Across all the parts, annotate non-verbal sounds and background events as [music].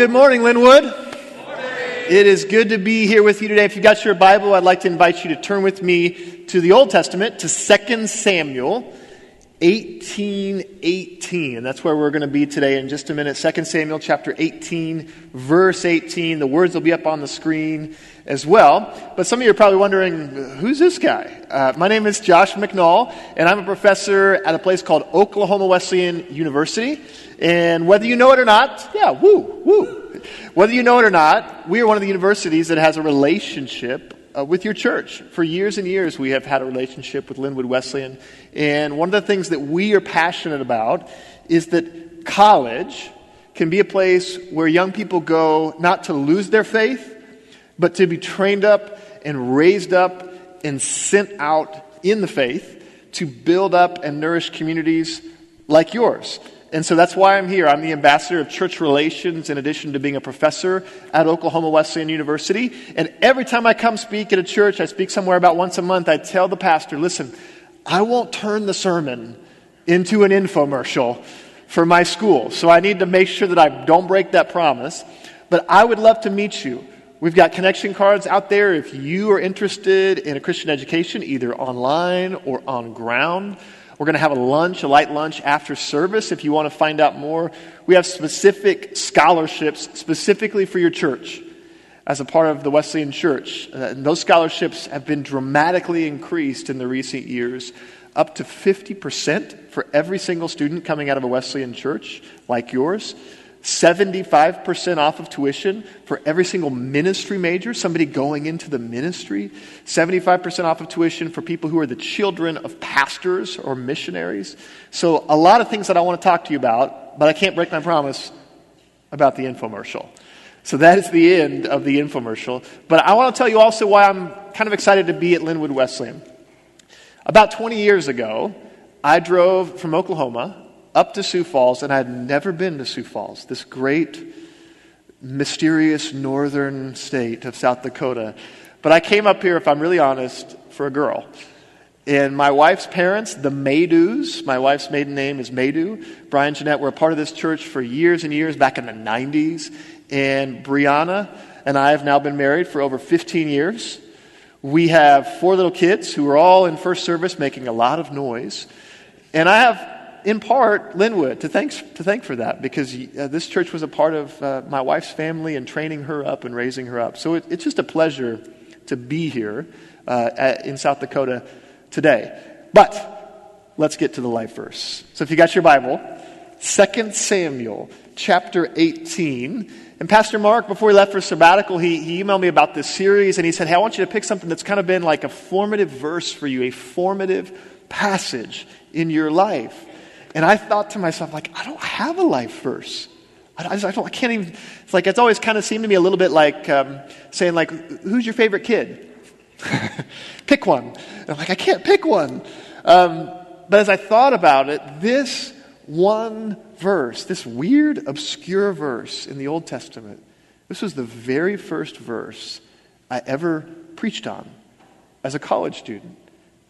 good morning, Linwood. It is good to be here with you today. If you got your Bible, I'd like to invite you to turn with me to the Old Testament, to 2 Samuel 18:18. And that's where we're going to be today in just a minute. 2 Samuel chapter 18, verse 18. The words will be up on the screen as well. But some of you are probably wondering, who's this guy? Uh, my name is Josh McNall, and I'm a professor at a place called Oklahoma Wesleyan University. And whether you know it or not, yeah, woo, woo. Whether you know it or not, we are one of the universities that has a relationship uh, with your church. For years and years, we have had a relationship with Linwood Wesleyan. And one of the things that we are passionate about is that college can be a place where young people go not to lose their faith, but to be trained up and raised up and sent out in the faith to build up and nourish communities like yours. And so that's why I'm here. I'm the ambassador of church relations in addition to being a professor at Oklahoma Wesleyan University. And every time I come speak at a church, I speak somewhere about once a month, I tell the pastor, listen, I won't turn the sermon into an infomercial for my school. So I need to make sure that I don't break that promise. But I would love to meet you. We've got connection cards out there if you are interested in a Christian education, either online or on ground. We're going to have a lunch, a light lunch after service if you want to find out more. We have specific scholarships specifically for your church as a part of the Wesleyan Church. Uh, and those scholarships have been dramatically increased in the recent years, up to 50% for every single student coming out of a Wesleyan church like yours. 75% off of tuition for every single ministry major, somebody going into the ministry. 75% off of tuition for people who are the children of pastors or missionaries. So, a lot of things that I want to talk to you about, but I can't break my promise about the infomercial. So, that is the end of the infomercial. But I want to tell you also why I'm kind of excited to be at Linwood Wesleyan. About 20 years ago, I drove from Oklahoma up to Sioux Falls, and I had never been to Sioux Falls, this great, mysterious northern state of South Dakota. But I came up here, if I'm really honest, for a girl. And my wife's parents, the Maydews, my wife's maiden name is Maydew. Brian and Jeanette were a part of this church for years and years, back in the 90s. And Brianna and I have now been married for over 15 years. We have four little kids who are all in first service making a lot of noise. And I have in part, Linwood, to thank, to thank for that because uh, this church was a part of uh, my wife's family and training her up and raising her up. So it, it's just a pleasure to be here uh, at, in South Dakota today. But let's get to the life verse. So if you got your Bible, 2 Samuel chapter 18. And Pastor Mark, before he left for sabbatical, he, he emailed me about this series and he said, Hey, I want you to pick something that's kind of been like a formative verse for you, a formative passage in your life. And I thought to myself, like, I don't have a life verse. I, I, I, I can't even, it's like, it's always kind of seemed to me a little bit like um, saying, like, who's your favorite kid? [laughs] pick one. And I'm like, I can't pick one. Um, but as I thought about it, this one verse, this weird, obscure verse in the Old Testament, this was the very first verse I ever preached on as a college student.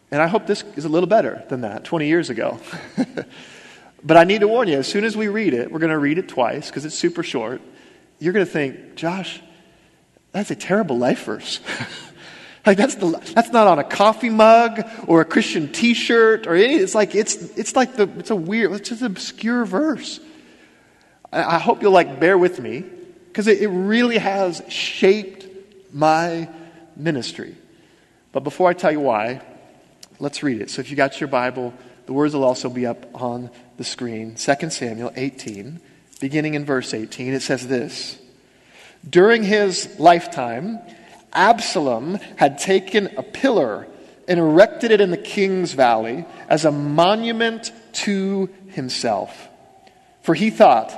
And I hope this is a little better than that 20 years ago. [laughs] but I need to warn you as soon as we read it, we're going to read it twice because it's super short. You're going to think, Josh, that's a terrible life verse. [laughs] like that's, the, that's not on a coffee mug or a Christian t shirt or any, it's like, it's, it's like the, it's a weird, it's just an obscure verse. I, I hope you'll like bear with me because it, it really has shaped my ministry. But before I tell you why, Let's read it. So if you got your Bible, the words will also be up on the screen. 2 Samuel 18, beginning in verse 18, it says this During his lifetime, Absalom had taken a pillar and erected it in the king's valley as a monument to himself. For he thought,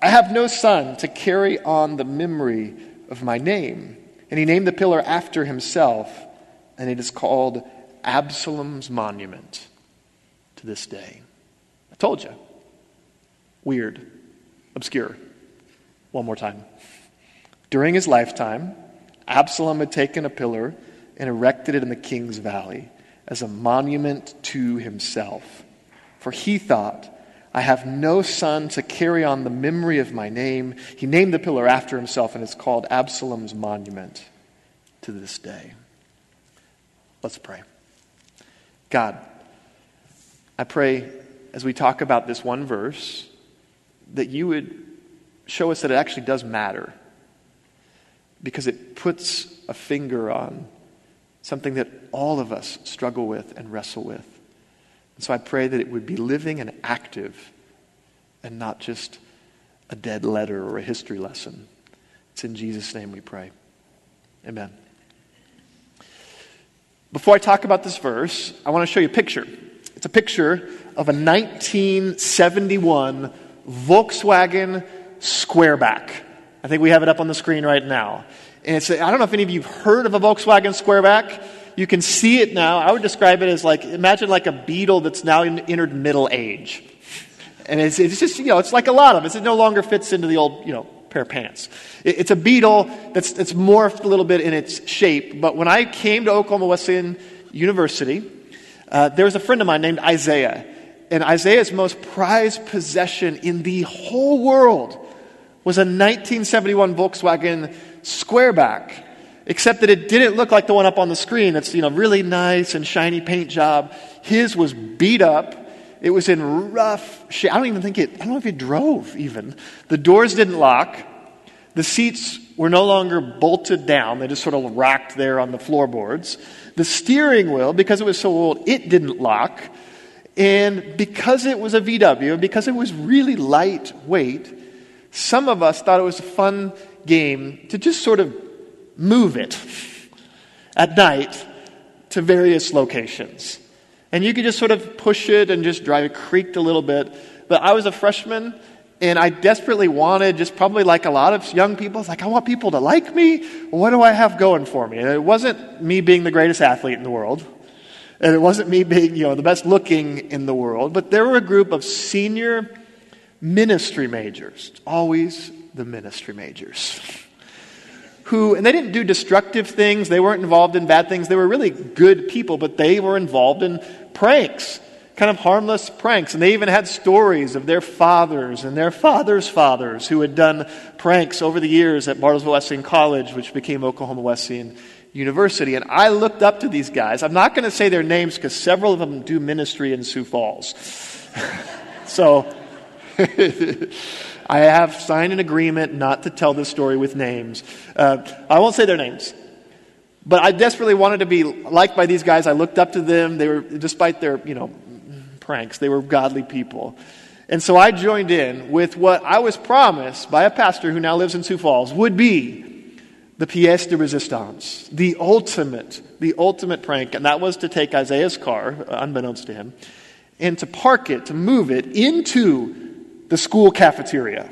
I have no son to carry on the memory of my name. And he named the pillar after himself, and it is called Absalom's monument to this day. I told you. Weird, obscure. One more time. During his lifetime, Absalom had taken a pillar and erected it in the king's valley as a monument to himself. For he thought, I have no son to carry on the memory of my name. He named the pillar after himself, and it's called Absalom's Monument to this day. Let's pray. God, I pray as we talk about this one verse that you would show us that it actually does matter because it puts a finger on something that all of us struggle with and wrestle with. And so I pray that it would be living and active and not just a dead letter or a history lesson. It's in Jesus' name we pray. Amen. Before I talk about this verse, I want to show you a picture. It's a picture of a 1971 Volkswagen Squareback. I think we have it up on the screen right now. And it's, I don't know if any of you have heard of a Volkswagen Squareback. You can see it now. I would describe it as like, imagine like a beetle that's now entered middle age. And it's, it's just, you know, it's like a lot of it. It no longer fits into the old, you know, pair of pants. It, it's a beetle that's, that's morphed a little bit in its shape. But when I came to Oklahoma Wesleyan University, uh, there was a friend of mine named Isaiah. And Isaiah's most prized possession in the whole world was a 1971 Volkswagen Squareback, except that it didn't look like the one up on the screen. That's, you know, really nice and shiny paint job. His was beat up. It was in rough shape. I don't even think it, I don't know if it drove even. The doors didn't lock. The seats were no longer bolted down. They just sort of rocked there on the floorboards. The steering wheel, because it was so old, it didn't lock. And because it was a VW, because it was really lightweight, some of us thought it was a fun game to just sort of move it at night to various locations. And you could just sort of push it and just drive it, creaked a little bit. But I was a freshman and I desperately wanted, just probably like a lot of young people, like, I want people to like me. What do I have going for me? And it wasn't me being the greatest athlete in the world. And it wasn't me being, you know, the best looking in the world. But there were a group of senior ministry majors. Always the ministry majors. [laughs] Who, and they didn't do destructive things, they weren't involved in bad things, they were really good people, but they were involved in pranks, kind of harmless pranks. And they even had stories of their fathers and their fathers' fathers who had done pranks over the years at Bartlesville Wesleyan College, which became Oklahoma Wesleyan University. And I looked up to these guys. I'm not going to say their names because several of them do ministry in Sioux Falls. [laughs] so [laughs] I have signed an agreement not to tell this story with names. Uh, I won't say their names. But I desperately wanted to be liked by these guys. I looked up to them. They were, despite their, you know, pranks, they were godly people. And so I joined in with what I was promised by a pastor who now lives in Sioux Falls would be the pièce de résistance, the ultimate, the ultimate prank. And that was to take Isaiah's car, unbeknownst to him, and to park it, to move it into the school cafeteria.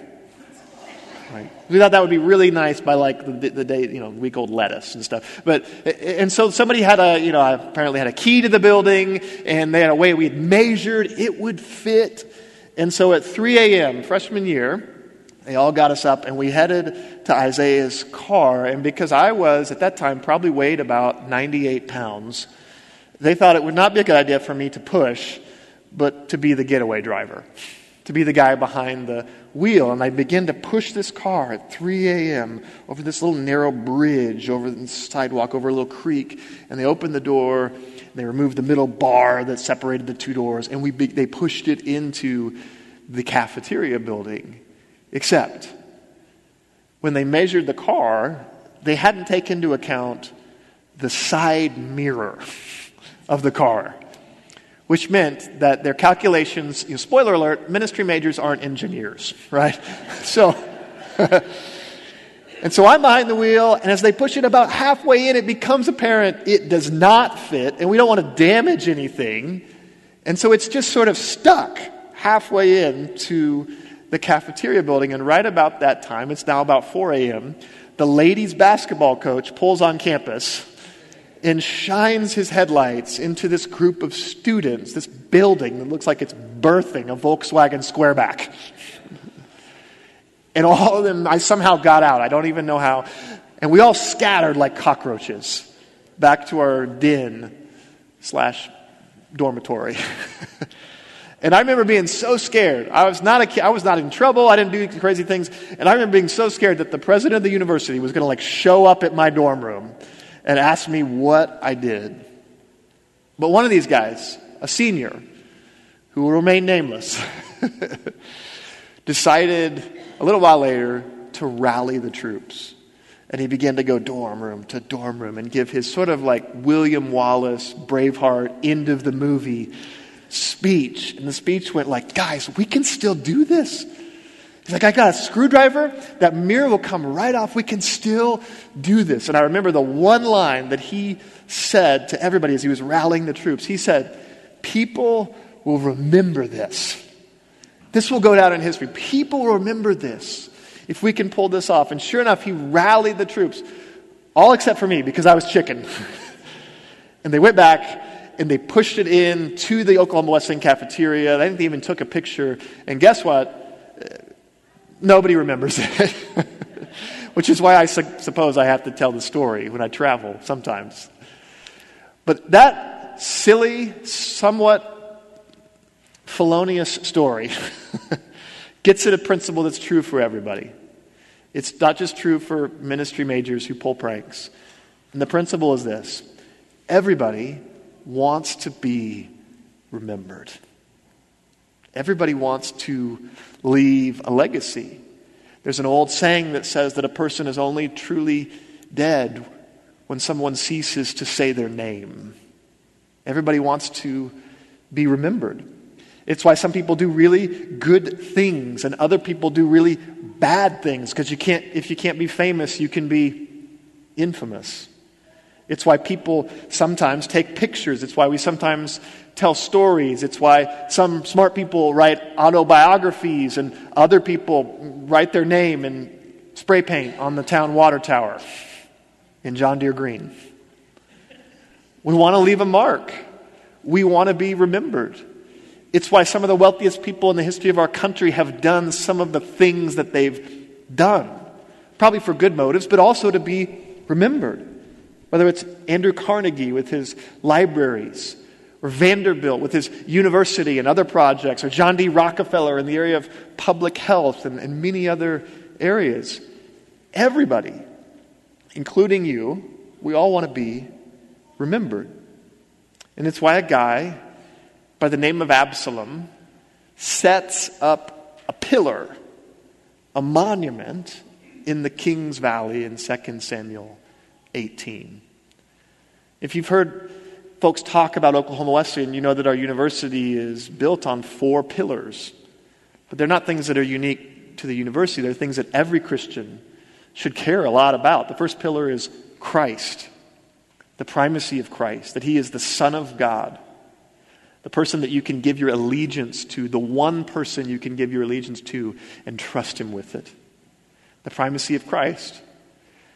Right? We thought that would be really nice by like the, the day, you know, week old lettuce and stuff. But, and so somebody had a, you know, apparently had a key to the building and they had a way we had measured it would fit. And so at 3 a.m., freshman year, they all got us up and we headed to Isaiah's car. And because I was, at that time, probably weighed about 98 pounds, they thought it would not be a good idea for me to push, but to be the getaway driver to be the guy behind the wheel. And I begin to push this car at 3 a.m. over this little narrow bridge, over the sidewalk, over a little creek. And they opened the door, they removed the middle bar that separated the two doors, and we, they pushed it into the cafeteria building. Except, when they measured the car, they hadn't taken into account the side mirror of the car which meant that their calculations, you know, spoiler alert, ministry majors aren't engineers, right? [laughs] So, [laughs] and so I'm behind the wheel, and as they push it about halfway in, it becomes apparent it does not fit, and we don't want to damage anything. And so it's just sort of stuck halfway into the cafeteria building. And right about that time, it's now about 4 a.m., the ladies' basketball coach pulls on campus and shines his headlights into this group of students, this building that looks like it's birthing a Volkswagen Squareback. and all of them, I somehow got out. I don't even know how. And we all scattered like cockroaches back to our den slash dormitory. [laughs] And I remember being so scared. I was not a I was not in trouble. I didn't do crazy things. And I remember being so scared that the president of the university was going to like show up at my dorm room and asked me what I did. But one of these guys, a senior, who will remain nameless, [laughs] decided a little while later to rally the troops. And he began to go dorm room to dorm room and give his sort of like William Wallace, Braveheart, end of the movie speech. And the speech went like, guys, we can still do this. He's like, I got a screwdriver. That mirror will come right off. We can still do this. And I remember the one line that he said to everybody as he was rallying the troops. He said, People will remember this. This will go down in history. People will remember this if we can pull this off. And sure enough, he rallied the troops, all except for me because I was chicken. [laughs] and they went back and they pushed it in to the Oklahoma Wesleyan cafeteria. I think they even took a picture. And guess what? Nobody remembers it. [laughs] Which is why I su- suppose I have to tell the story when I travel sometimes. But that silly, somewhat felonious story [laughs] gets at a principle that's true for everybody. It's not just true for ministry majors who pull pranks. And the principle is this everybody wants to be remembered. Everybody wants to leave a legacy. There's an old saying that says that a person is only truly dead when someone ceases to say their name. Everybody wants to be remembered. It's why some people do really good things and other people do really bad things because you can't if you can't be famous, you can be infamous. It's why people sometimes take pictures. It's why we sometimes tell stories. It's why some smart people write autobiographies and other people write their name in spray paint on the town water tower in John Deere Green. We want to leave a mark. We want to be remembered. It's why some of the wealthiest people in the history of our country have done some of the things that they've done. Probably for good motives, but also to be remembered. Whether it's Andrew Carnegie with his libraries, or Vanderbilt with his university and other projects, or John D. Rockefeller in the area of public health and, and many other areas. Everybody, including you, we all want to be remembered. And it's why a guy by the name of Absalom sets up a pillar, a monument in the King's Valley in 2 Samuel 18. If you've heard folks talk about Oklahoma Wesleyan, you know that our university is built on four pillars. But they're not things that are unique to the university, they're things that every Christian should care a lot about. The first pillar is Christ, the primacy of Christ, that he is the Son of God the person that you can give your allegiance to, the one person you can give your allegiance to and trust Him with it. The primacy of Christ.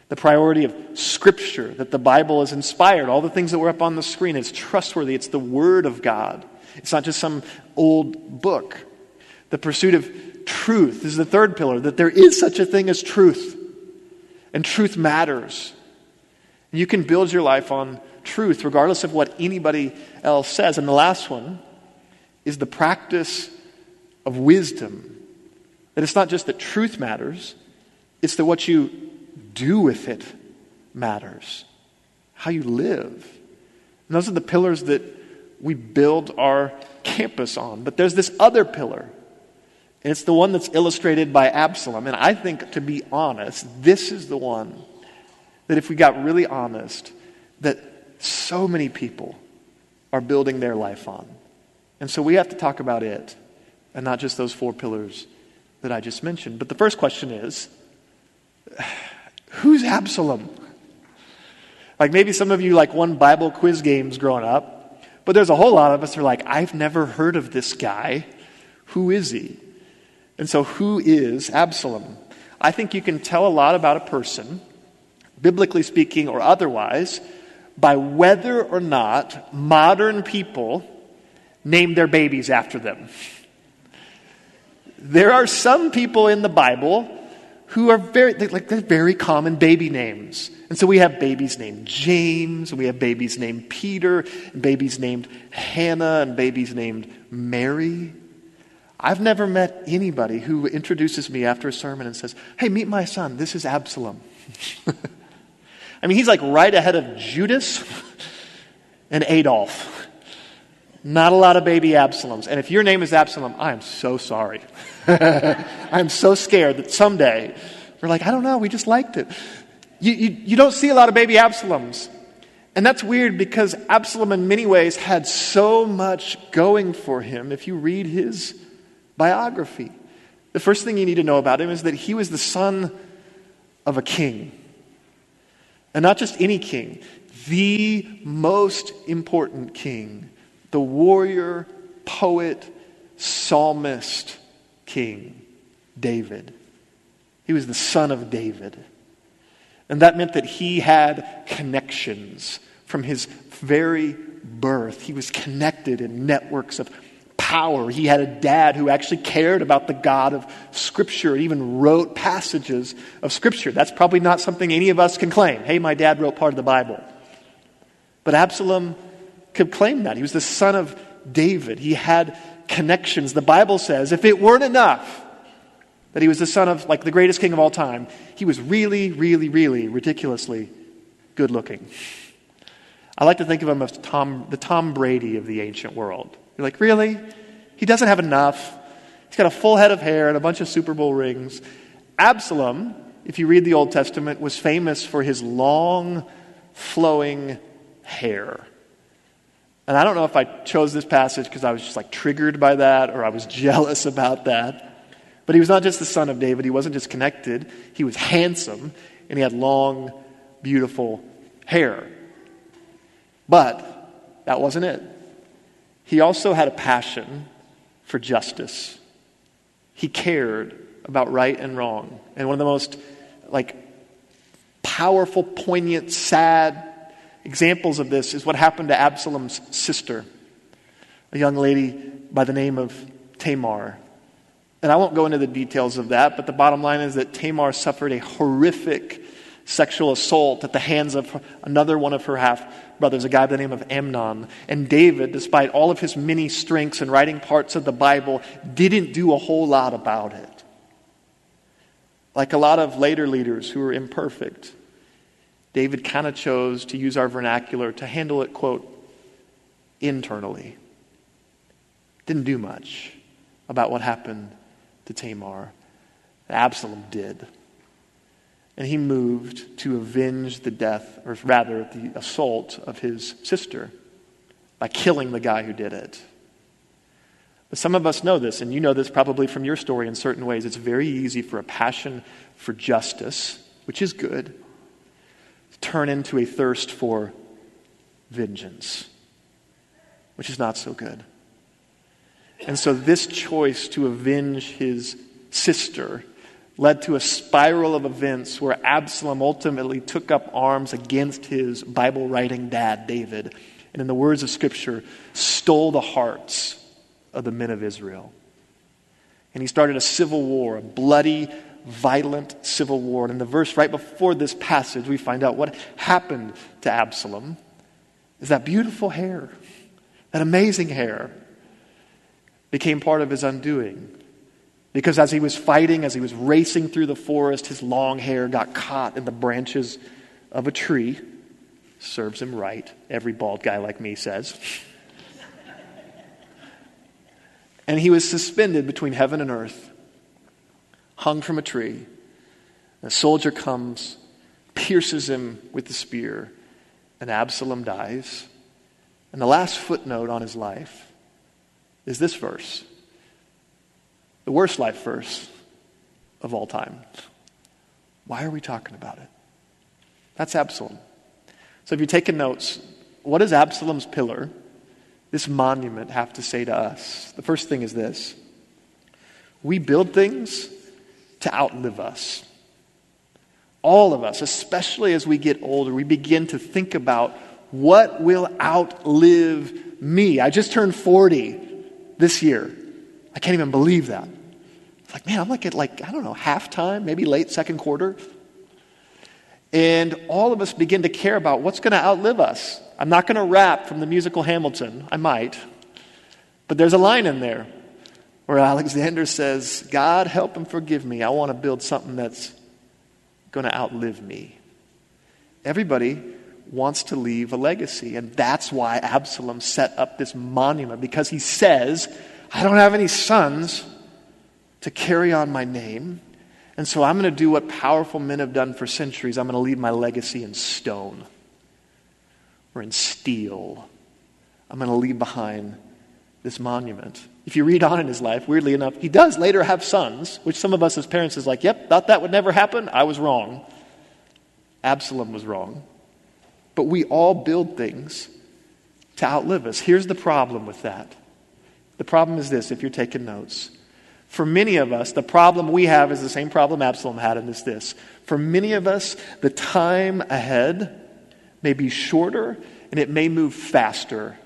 The priority of Scripture, that the Bible is inspired. All the things that were up on the screen, it's trustworthy. It's the Word of God. It's not just some old book. The pursuit of truth is the third pillar, that there is such a thing as truth. And truth matters. You can build your life on truth, regardless of what anybody else says. And the last one is the practice of wisdom. That it's not just that truth matters, it's that what you do with it matters. How you live. And those are the pillars that we build our campus on. But there's this other pillar. And it's the one that's illustrated by Absalom. And I think, to be honest, this is the one that if we got really honest, that so many people are building their life on. And so we have to talk about it and not just those four pillars that I just mentioned. But the first question is who's Absalom? Like maybe some of you like won Bible quiz games growing up, but there's a whole lot of us who are like, I've never heard of this guy. Who is he? And so, who is Absalom? I think you can tell a lot about a person, biblically speaking or otherwise, by whether or not modern people name their babies after them. There are some people in the Bible who are very, like, they're very common baby names. And so we have babies named James, and we have babies named Peter, and babies named Hannah, and babies named Mary. I've never met anybody who introduces me after a sermon and says, Hey, meet my son. This is Absalom. [laughs] I mean, he's like right ahead of Judas [laughs] and Adolf. Not a lot of baby Absaloms. And if your name is Absalom, I am so sorry. [laughs] I'm so scared that someday we're like, I don't know, we just liked it. You, you, you don't see a lot of baby Absaloms. And that's weird because Absalom, in many ways, had so much going for him if you read his biography. The first thing you need to know about him is that he was the son of a king. And not just any king, the most important king the warrior, poet, psalmist, king, David. He was the son of David. And that meant that he had connections from his very birth. He was connected in networks of power. He had a dad who actually cared about the God of Scripture and even wrote passages of Scripture. That's probably not something any of us can claim. Hey, my dad wrote part of the Bible. But Absalom could claim that. He was the son of David. He had connections. The Bible says if it weren't enough that he was the son of like the greatest king of all time, he was really, really, really ridiculously good looking. I like to think of him as Tom, the Tom Brady of the ancient world. You're like, really? He doesn't have enough. He's got a full head of hair and a bunch of Super Bowl rings. Absalom, if you read the Old Testament, was famous for his long, flowing hair. And I don't know if I chose this passage because I was just like triggered by that or I was [laughs] jealous about that. But he was not just the son of David, he wasn't just connected, he was handsome and he had long, beautiful hair. But that wasn't it. He also had a passion for justice. He cared about right and wrong. And one of the most like powerful, poignant, sad Examples of this is what happened to Absalom's sister, a young lady by the name of Tamar. And I won't go into the details of that, but the bottom line is that Tamar suffered a horrific sexual assault at the hands of another one of her half brothers, a guy by the name of Amnon. And David, despite all of his many strengths in writing parts of the Bible, didn't do a whole lot about it. Like a lot of later leaders who were imperfect, David kind of chose to use our vernacular to handle it, quote, internally. Didn't do much about what happened to Tamar. Absalom did. And he moved to avenge the death, or rather, the assault of his sister by killing the guy who did it. But some of us know this, and you know this probably from your story in certain ways. It's very easy for a passion for justice, which is good, turn into a thirst for vengeance, which is not so good. And so, this choice to avenge his sister led to a spiral of events where Absalom ultimately took up arms against his Bible writing dad, David, and in the words of Scripture, stole the hearts of the men of Israel. And he started a civil war, a bloody violent civil war. And in the verse right before this passage, we find out what happened to Absalom is that beautiful hair, that amazing hair, became part of his undoing. Because as he was fighting, as he was racing through the forest, his long hair got caught in the branches of a tree. Serves him right, every bald guy like me says. and he was suspended between heaven and earth hung from a tree. A soldier comes, pierces him with the spear, and Absalom dies. And the last footnote on his life is this verse the worst life verse of all time. Why are we talking about it? That's Absalom. So if you're taking notes, what does Absalom's pillar, this monument, have to say to us? The first thing is this we build things to outlive us. All of us, especially as we get older, we begin to think about what will outlive me. I just turned 40 this year. I can't even believe that. It's like, man, I'm like at like, I don't know, halftime, maybe late second quarter. And all of us begin to care about what's going to outlive us. I'm not going to rap from the musical Hamilton. I might. But there's a line in there where Alexander says, God, help and forgive me. I want to build something that's going to outlive me. Everybody wants to leave a legacy. And that's why Absalom set up this monument, because he says, I don't have any sons to carry on my name. And so I'm going to do what powerful men have done for centuries. I'm going to leave my legacy in stone or in steel. I'm going to leave behind this monument. If you read on in his life, weirdly enough, he does later have sons, which some of us as parents is like, yep, thought that would never happen. I was wrong. Absalom was wrong. But we all build things to outlive us. Here's the problem with that. The problem is this, if you're taking notes. For many of us, the problem we have is the same problem Absalom had, and it's this. For many of us, the time ahead may be shorter and it may move faster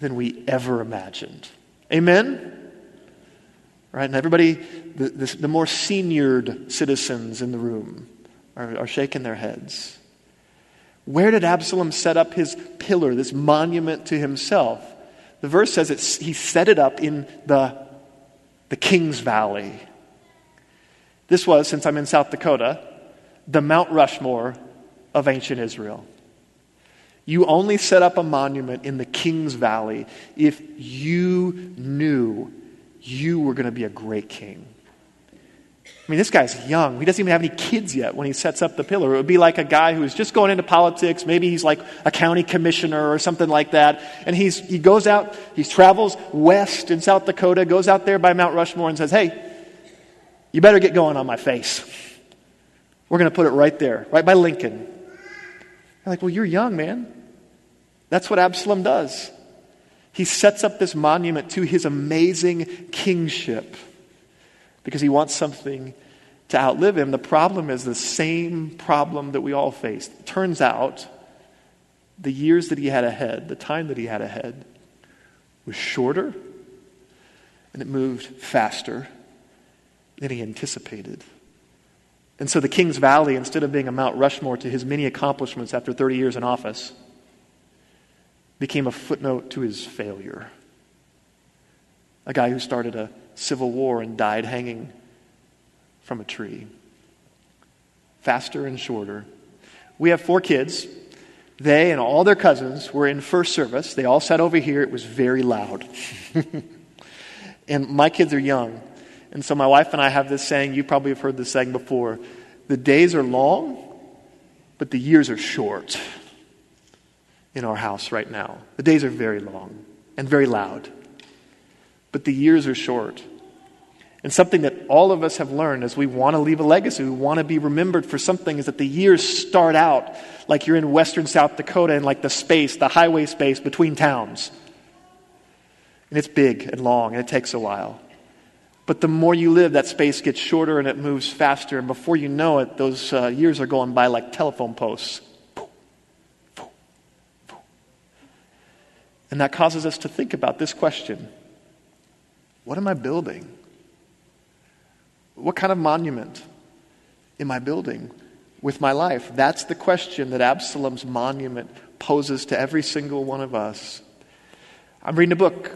than we ever imagined. Amen? Right? And everybody, the, the, the more seniored citizens in the room are, are shaking their heads. Where did Absalom set up his pillar, this monument to himself? The verse says it's, he set it up in the, the King's Valley. This was, since I'm in South Dakota, the Mount Rushmore of ancient Israel. You only set up a monument in the King's Valley if you knew you were going to be a great king. I mean, this guy's young. He doesn't even have any kids yet when he sets up the pillar. It would be like a guy who's just going into politics. Maybe he's like a county commissioner or something like that. And he's, he goes out, he travels west in South Dakota, goes out there by Mount Rushmore and says, Hey, you better get going on my face. We're going to put it right there, right by Lincoln. They're like, Well, you're young, man. That's what Absalom does. He sets up this monument to his amazing kingship because he wants something to outlive him. The problem is the same problem that we all face. It turns out the years that he had ahead, the time that he had ahead, was shorter and it moved faster than he anticipated. And so the King's Valley, instead of being a Mount Rushmore to his many accomplishments after 30 years in office, became a footnote to his failure. A guy who started a civil war and died hanging from a tree. Faster and shorter. We have four kids. They and all their cousins were in first service. They all sat over here. It was very loud. [laughs] and my kids are young. And so my wife and I have this saying, you probably have heard this saying before the days are long, but the years are short in our house right now. The days are very long and very loud, but the years are short. And something that all of us have learned as we want to leave a legacy, we want to be remembered for something, is that the years start out like you're in western South Dakota and like the space, the highway space between towns. And it's big and long and it takes a while. But the more you live, that space gets shorter and it moves faster. And before you know it, those uh, years are going by like telephone posts. And that causes us to think about this question What am I building? What kind of monument am I building with my life? That's the question that Absalom's monument poses to every single one of us. I'm reading a book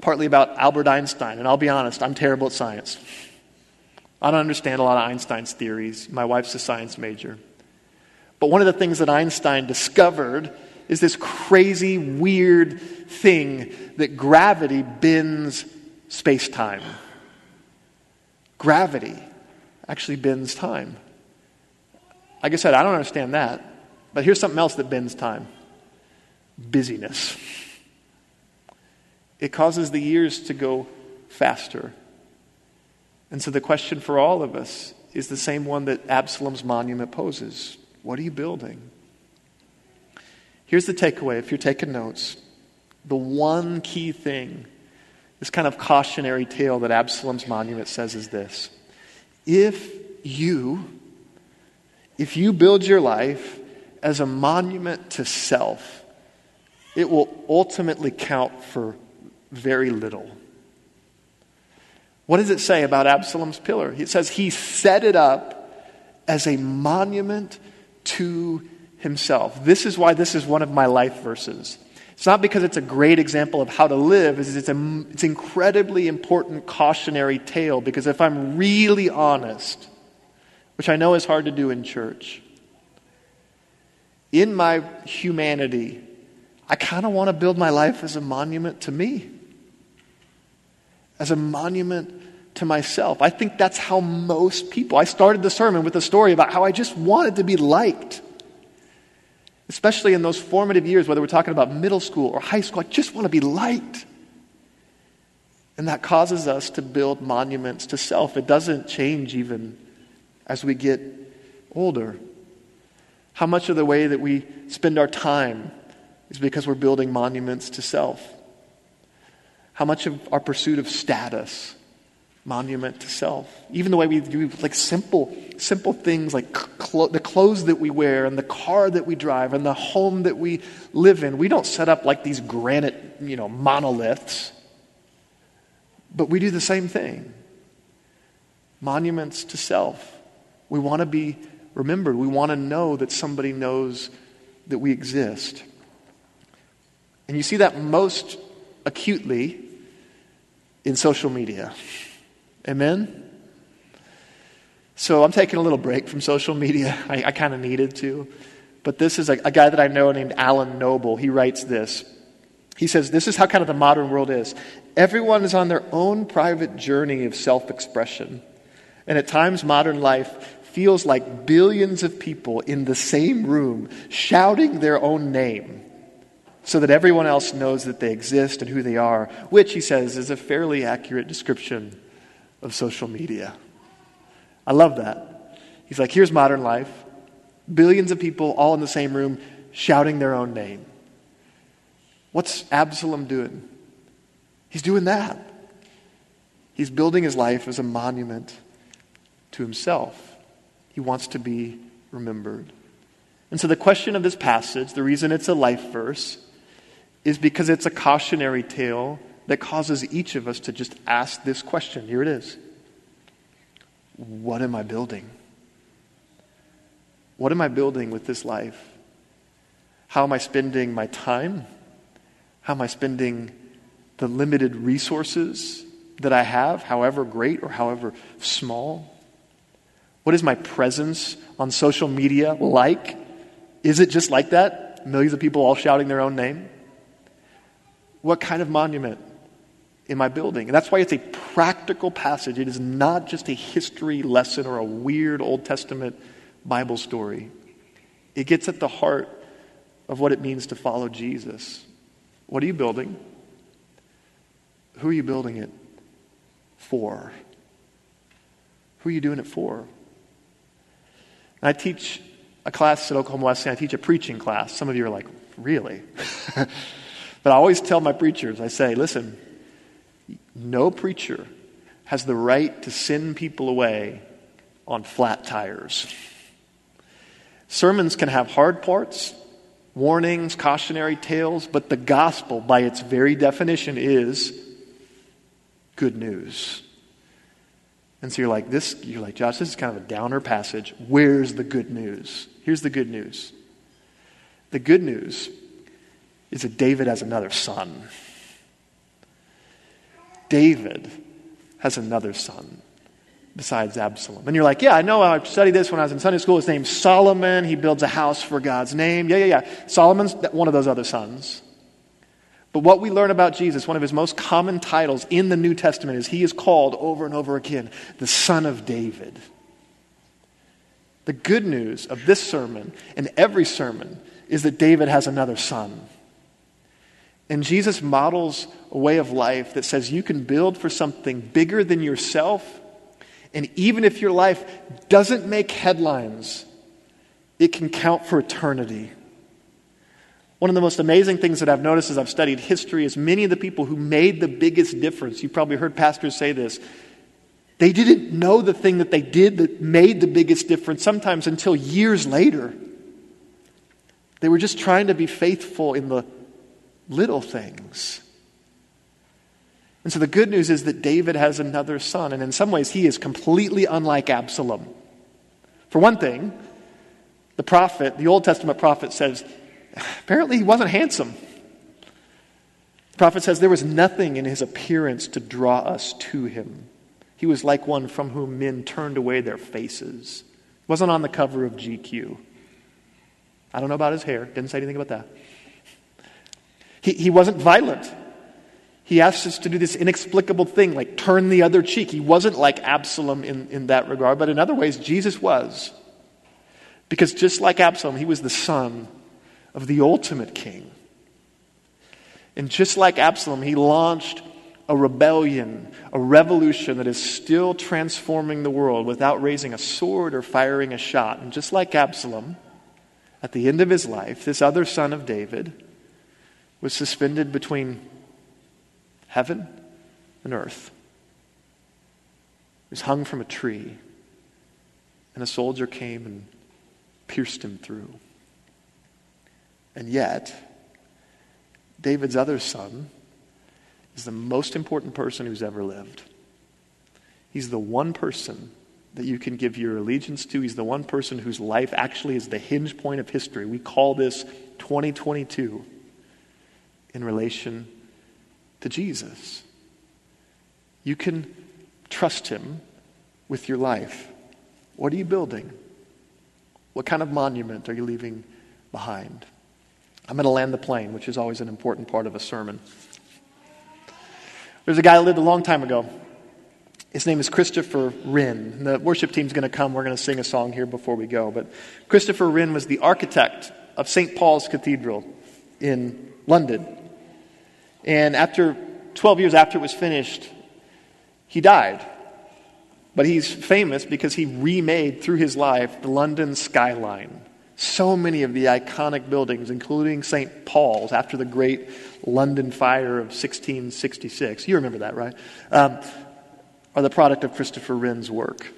partly about Albert Einstein, and I'll be honest, I'm terrible at science. I don't understand a lot of Einstein's theories. My wife's a science major. But one of the things that Einstein discovered is this crazy, weird thing that gravity bends space time. Gravity actually bends time. Like I said, I don't understand that. But here's something else that bends time busyness. It causes the years to go faster. And so the question for all of us is the same one that Absalom's monument poses What are you building? Here's the takeaway if you're taking notes. The one key thing, this kind of cautionary tale that Absalom's monument says is this If you, if you build your life as a monument to self, it will ultimately count for very little. What does it say about Absalom's pillar? It says he set it up as a monument to himself. This is why this is one of my life verses. It's not because it's a great example of how to live, it's, it's, a, it's incredibly important cautionary tale because if I'm really honest, which I know is hard to do in church, in my humanity, I kind of want to build my life as a monument to me, as a monument to myself. I think that's how most people. I started the sermon with a story about how I just wanted to be liked. Especially in those formative years, whether we're talking about middle school or high school, I just want to be liked. And that causes us to build monuments to self. It doesn't change even as we get older. How much of the way that we spend our time is because we're building monuments to self? How much of our pursuit of status monument to self. Even the way we do like simple, simple things like clo- the clothes that we wear and the car that we drive and the home that we live in. We don't set up like these granite, you know, monoliths. But we do the same thing. Monuments to self. We want to be remembered. We want to know that somebody knows that we exist. And you see that most acutely in social media. Amen? So I'm taking a little break from social media. [laughs] I, I kind of needed to. But this is a, a guy that I know named Alan Noble. He writes this. He says, This is how kind of the modern world is. Everyone is on their own private journey of self expression. And at times, modern life feels like billions of people in the same room shouting their own name so that everyone else knows that they exist and who they are, which, he says, is a fairly accurate description of social media. I love that. He's like, here's modern life billions of people all in the same room shouting their own name. What's Absalom doing? He's doing that. He's building his life as a monument to himself. He wants to be remembered. And so, the question of this passage, the reason it's a life verse, is because it's a cautionary tale that causes each of us to just ask this question. Here it is What am I building? What am I building with this life? How am I spending my time? How am I spending the limited resources that I have, however great or however small? What is my presence on social media like? Is it just like that? Millions of people all shouting their own name? What kind of monument in my building. And that's why it's a practical passage. It is not just a history lesson or a weird Old Testament Bible story. It gets at the heart of what it means to follow Jesus. What are you building? Who are you building it for? Who are you doing it for? I teach a class at Oklahoma Wesleyan. I teach a preaching class. Some of you are like, really? [laughs] but I always tell my preachers, I say, listen, no preacher has the right to send people away on flat tires. Sermons can have hard parts, warnings, cautionary tales, but the gospel, by its very definition, is good news. And so you're like, this, you're like, Josh, this is kind of a downer passage. Where's the good news? Here's the good news. The good news is that David has another son. David has another son besides Absalom. And you're like, yeah, I know I studied this when I was in Sunday school. His name's Solomon. He builds a house for God's name. Yeah, yeah, yeah. Solomon's one of those other sons. But what we learn about Jesus, one of his most common titles in the New Testament, is he is called over and over again the Son of David. The good news of this sermon and every sermon is that David has another son. And Jesus models a way of life that says you can build for something bigger than yourself. And even if your life doesn't make headlines, it can count for eternity. One of the most amazing things that I've noticed as I've studied history is many of the people who made the biggest difference, You've probably heard pastors say this, they didn't know the thing that they did that made the biggest difference sometimes until years later. They were just trying to be faithful in the little things. And so the good news is that David has another son, and in some ways, he is completely unlike Absalom. For one thing, the prophet, the Old Testament prophet says, apparently he wasn't handsome. The prophet says there was nothing in his appearance to draw us to him. He was like one from whom men turned away their faces. Wasn't on the cover of GQ. I don't know about his hair, didn't say anything about that. He, he wasn't violent. He asked us to do this inexplicable thing, like turn the other cheek. He wasn't like Absalom in, in that regard, but in other ways, Jesus was. Because just like Absalom, he was the son of the ultimate king. And just like Absalom, he launched a rebellion, a revolution that is still transforming the world without raising a sword or firing a shot. And just like Absalom, at the end of his life, this other son of David was suspended between heaven and earth. He was hung from a tree, and a soldier came and pierced him through. And yet, David's other son is the most important person who's ever lived. He's the one person that you can give your allegiance to. He's the one person whose life actually is the hinge point of history. We call this 2022 in relation to Jesus. You can trust him with your life. What are you building? What kind of monument are you leaving behind? I'm going to land the plane, which is always an important part of a sermon. There's a guy who lived a long time ago. His name is Christopher Wren. The worship team's going to come. We're going to sing a song here before we go. But Christopher Wren was the architect of St. Paul's Cathedral in London. And after 12 years after it was finished, he died. But he's famous because he remade through his life the London skyline. So many of the iconic buildings, including St. Paul's after the great London fire of 1666, you remember that, right? Um, are the product of Christopher Wren's work.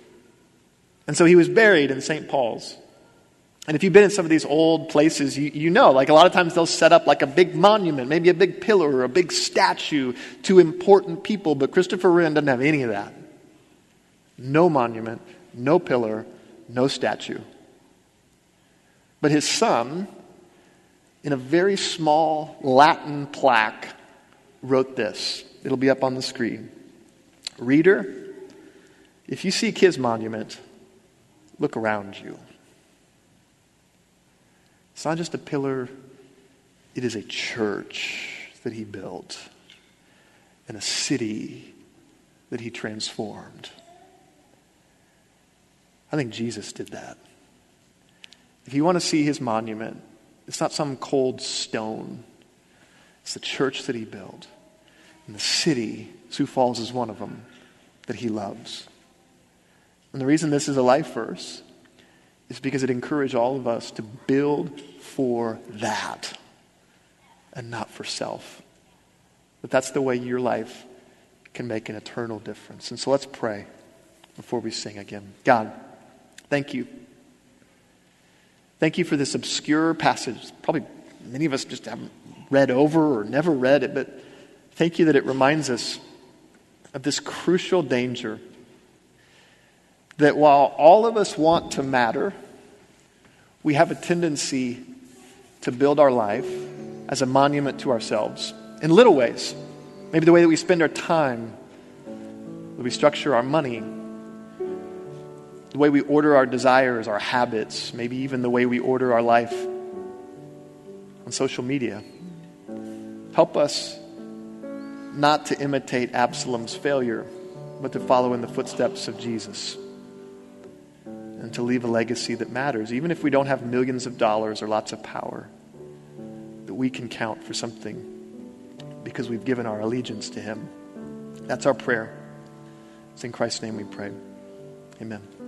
And so he was buried in St. Paul's. And if you've been in some of these old places, you, you know, like a lot of times they'll set up like a big monument, maybe a big pillar or a big statue to important people, but Christopher Wren doesn't have any of that. No monument, no pillar, no statue. But his son, in a very small Latin plaque, wrote this. It'll be up on the screen. Reader, if you seek his monument, look around you. It's not just a pillar, it is a church that he built and a city that he transformed. I think Jesus did that. If you want to see his monument, it's not some cold stone. It's the church that he built. And the city, Sioux Falls is one of them, that he loves. And the reason this is a life verse is because it encouraged all of us to build for that and not for self. But that's the way your life can make an eternal difference. And so let's pray before we sing again. God, thank you Thank you for this obscure passage. Probably many of us just haven't read over or never read it, but thank you that it reminds us of this crucial danger that while all of us want to matter, we have a tendency to build our life as a monument to ourselves in little ways. Maybe the way that we spend our time, that we structure our money, the way we order our desires, our habits, maybe even the way we order our life on social media. Help us not to imitate Absalom's failure, but to follow in the footsteps of Jesus and to leave a legacy that matters, even if we don't have millions of dollars or lots of power, that we can count for something because we've given our allegiance to Him. That's our prayer. It's in Christ's name we pray. Amen.